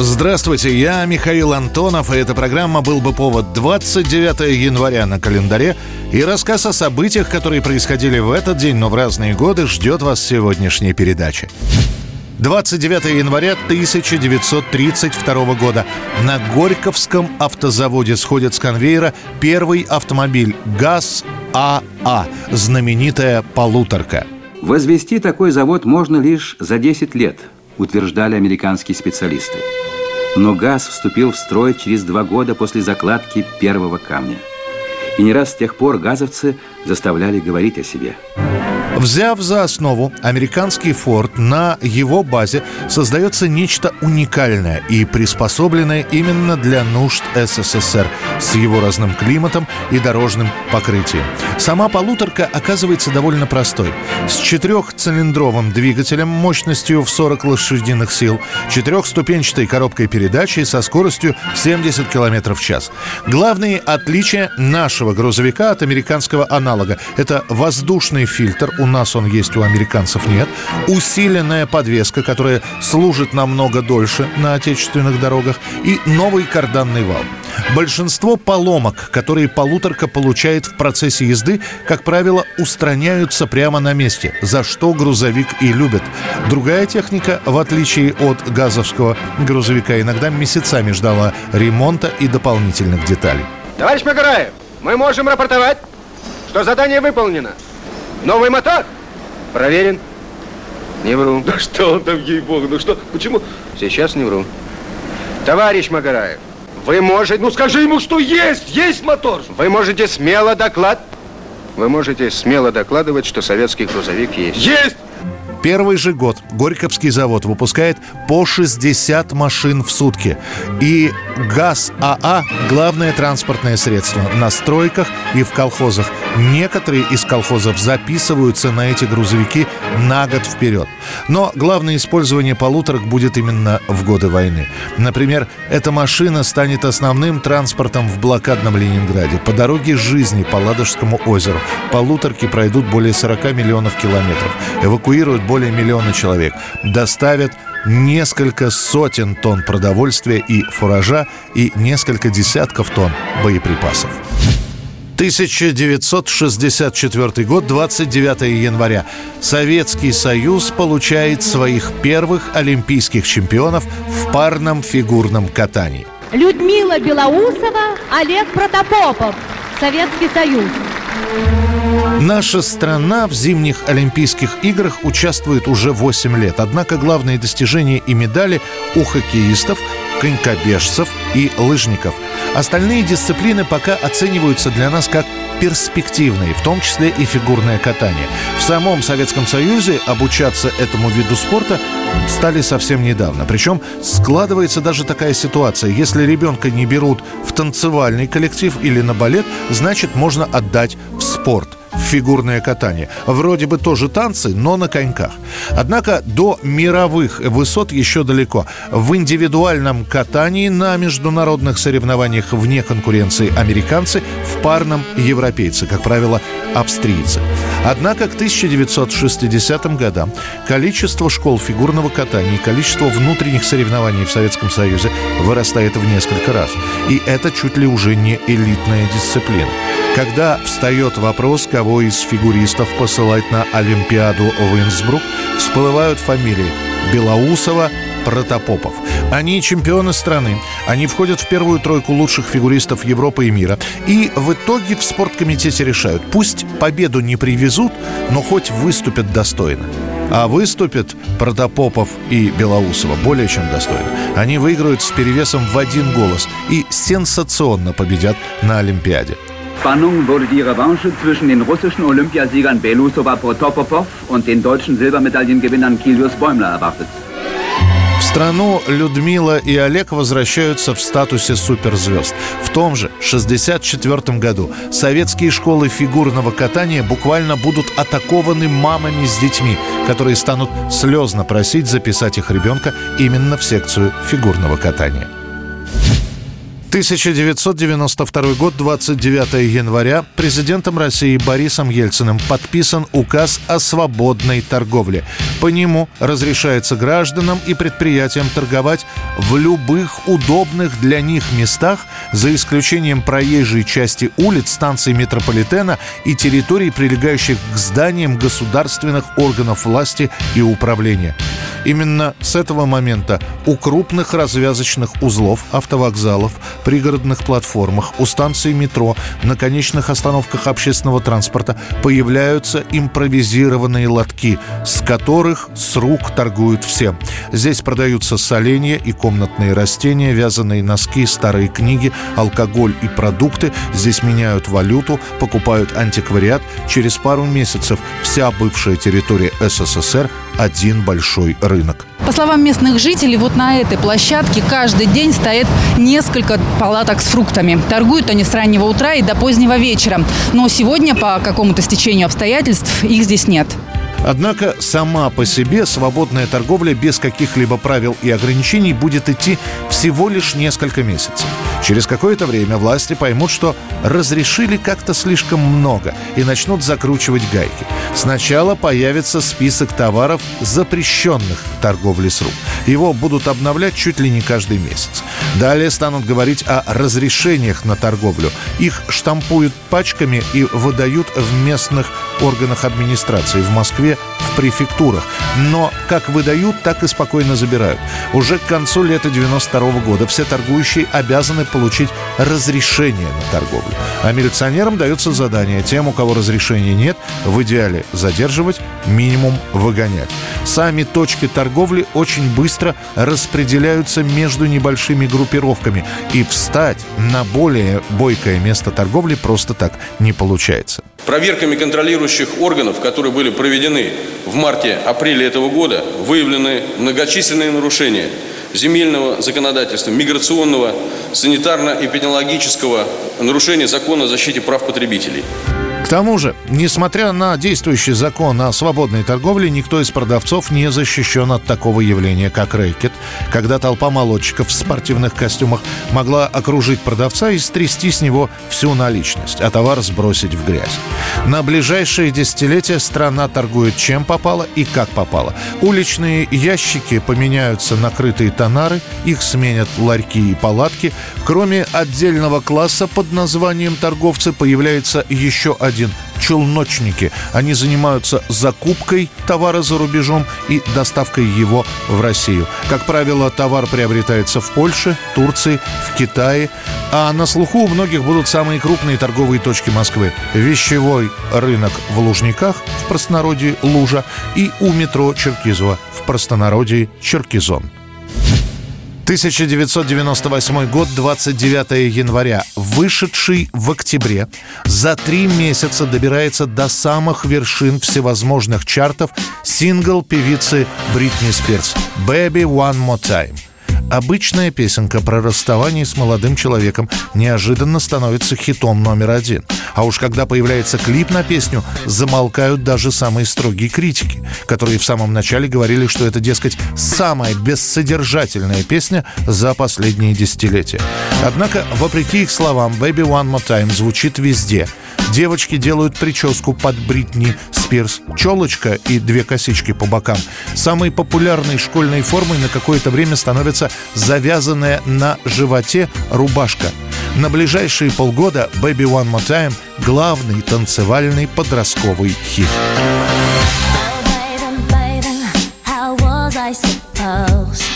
Здравствуйте, я Михаил Антонов, и эта программа «Был бы повод» 29 января на календаре. И рассказ о событиях, которые происходили в этот день, но в разные годы, ждет вас в сегодняшней передаче. 29 января 1932 года на Горьковском автозаводе сходит с конвейера первый автомобиль ГАЗ-АА, знаменитая «Полуторка». Возвести такой завод можно лишь за 10 лет, утверждали американские специалисты. Но ГАЗ вступил в строй через два года после закладки первого камня. И не раз с тех пор газовцы заставляли говорить о себе – Взяв за основу американский форт, на его базе создается нечто уникальное и приспособленное именно для нужд СССР с его разным климатом и дорожным покрытием. Сама полуторка оказывается довольно простой. С четырехцилиндровым двигателем мощностью в 40 лошадиных сил, четырехступенчатой коробкой передачи со скоростью 70 км в час. Главные отличия нашего грузовика от американского аналога – это воздушный фильтр у нас он есть, у американцев нет. Усиленная подвеска, которая служит намного дольше на отечественных дорогах. И новый карданный вал. Большинство поломок, которые полуторка получает в процессе езды, как правило, устраняются прямо на месте, за что грузовик и любит. Другая техника, в отличие от газовского грузовика, иногда месяцами ждала ремонта и дополнительных деталей. Товарищ Магараев, мы можем рапортовать, что задание выполнено. Новый мотор? Проверен. Не вру. Да что он там, ей-богу, ну что, почему? Сейчас не вру. Товарищ Магараев, вы можете... Ну скажи ему, что есть, есть мотор. Вы можете смело доклад... Вы можете смело докладывать, что советский грузовик есть. Есть! Первый же год Горьковский завод выпускает по 60 машин в сутки. И ГАЗ АА – главное транспортное средство на стройках и в колхозах. Некоторые из колхозов записываются на эти грузовики на год вперед. Но главное использование полуторок будет именно в годы войны. Например, эта машина станет основным транспортом в блокадном Ленинграде. По дороге жизни по Ладожскому озеру полуторки пройдут более 40 миллионов километров. Эвакуируют более миллиона человек. Доставят несколько сотен тонн продовольствия и фуража и несколько десятков тонн боеприпасов. 1964 год, 29 января. Советский Союз получает своих первых олимпийских чемпионов в парном фигурном катании. Людмила Белоусова, Олег Протопопов. Советский Союз. Наша страна в зимних Олимпийских играх участвует уже 8 лет. Однако главные достижения и медали у хоккеистов, конькобежцев и лыжников. Остальные дисциплины пока оцениваются для нас как перспективные, в том числе и фигурное катание. В самом Советском Союзе обучаться этому виду спорта стали совсем недавно. Причем складывается даже такая ситуация. Если ребенка не берут в танцевальный коллектив или на балет, значит можно отдать в спорт фигурное катание. Вроде бы тоже танцы, но на коньках. Однако до мировых высот еще далеко. В индивидуальном катании на международных соревнованиях вне конкуренции американцы, в парном европейцы, как правило, австрийцы. Однако к 1960 годам количество школ фигурного катания и количество внутренних соревнований в Советском Союзе вырастает в несколько раз. И это чуть ли уже не элитная дисциплина. Когда встает вопрос, кого из фигуристов посылать на Олимпиаду в Инсбрук, всплывают фамилии Белоусова, Протопопов. Они чемпионы страны. Они входят в первую тройку лучших фигуристов Европы и мира. И в итоге в спорткомитете решают, пусть победу не привезут, но хоть выступят достойно. А выступят Протопопов и Белоусова более чем достойно. Они выиграют с перевесом в один голос и сенсационно победят на Олимпиаде. Spannung wurde die Revanche zwischen den russischen Olympiasiegern Belousova Protopopov und den deutschen Silbermedaillengewinnern Kilius Bäumler erwartet. Страну Людмила и Олег возвращаются в статусе суперзвезд. В том же 1964 году советские школы фигурного катания буквально будут атакованы мамами с детьми, которые станут слезно просить записать их ребенка именно в секцию фигурного катания. 1992 год, 29 января, президентом России Борисом Ельциным подписан указ о свободной торговле. По нему разрешается гражданам и предприятиям торговать в любых удобных для них местах, за исключением проезжей части улиц, станций метрополитена и территорий, прилегающих к зданиям государственных органов власти и управления. Именно с этого момента у крупных развязочных узлов, автовокзалов, пригородных платформах, у станций метро, на конечных остановках общественного транспорта появляются импровизированные лотки, с которых с рук торгуют все. Здесь продаются соленья и комнатные растения, вязаные носки, старые книги, алкоголь и продукты. Здесь меняют валюту, покупают антиквариат. Через пару месяцев вся бывшая территория СССР один большой рынок. По словам местных жителей, вот на этой площадке каждый день стоит несколько палаток с фруктами. Торгуют они с раннего утра и до позднего вечера. Но сегодня по какому-то стечению обстоятельств их здесь нет. Однако сама по себе свободная торговля без каких-либо правил и ограничений будет идти всего лишь несколько месяцев. Через какое-то время власти поймут, что разрешили как-то слишком много и начнут закручивать гайки. Сначала появится список товаров, запрещенных торговли с рук. Его будут обновлять чуть ли не каждый месяц. Далее станут говорить о разрешениях на торговлю. Их штампуют пачками и выдают в местных органах администрации в Москве, в префектурах. Но как выдают, так и спокойно забирают. Уже к концу лета 92 года все торгующие обязаны получить разрешение на торговлю. А милиционерам дается задание тем, у кого разрешения нет, в идеале задерживать, минимум выгонять. Сами точки торговли очень быстро распределяются между небольшими группировками, и встать на более бойкое место торговли просто так не получается. Проверками контролирующих органов, которые были проведены в марте-апреле этого года, выявлены многочисленные нарушения земельного законодательства, миграционного, санитарно-эпидемиологического нарушения закона о защите прав потребителей. К тому же, несмотря на действующий закон о свободной торговле, никто из продавцов не защищен от такого явления, как рэкет, когда толпа молодчиков в спортивных костюмах могла окружить продавца и стрясти с него всю наличность, а товар сбросить в грязь. На ближайшие десятилетия страна торгует чем попало и как попало. Уличные ящики поменяются на крытые тонары, их сменят ларьки и палатки. Кроме отдельного класса под названием торговцы появляется еще один один челночники. Они занимаются закупкой товара за рубежом и доставкой его в Россию. Как правило, товар приобретается в Польше, Турции, в Китае. А на слуху у многих будут самые крупные торговые точки Москвы. Вещевой рынок в Лужниках, в простонародье Лужа, и у метро Черкизово, в простонародье Черкизон. 1998 год, 29 января. Вышедший в октябре за три месяца добирается до самых вершин всевозможных чартов сингл певицы Бритни Спирс «Baby One More Time». Обычная песенка про расставание с молодым человеком неожиданно становится хитом номер один. А уж когда появляется клип на песню, замолкают даже самые строгие критики, которые в самом начале говорили, что это, дескать, самая бессодержательная песня за последние десятилетия. Однако, вопреки их словам, «Baby One More Time» звучит везде – Девочки делают прическу под Бритни Спирс, челочка и две косички по бокам. Самой популярной школьной формой на какое-то время становится завязанная на животе рубашка. На ближайшие полгода «Baby One More Time» — главный танцевальный подростковый хит. Oh, baby, baby, how was I supposed?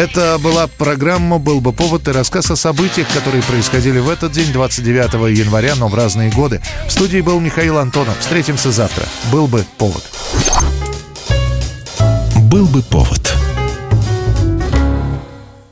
Это была программа «Был бы повод» и рассказ о событиях, которые происходили в этот день, 29 января, но в разные годы. В студии был Михаил Антонов. Встретимся завтра. «Был бы повод». «Был бы повод»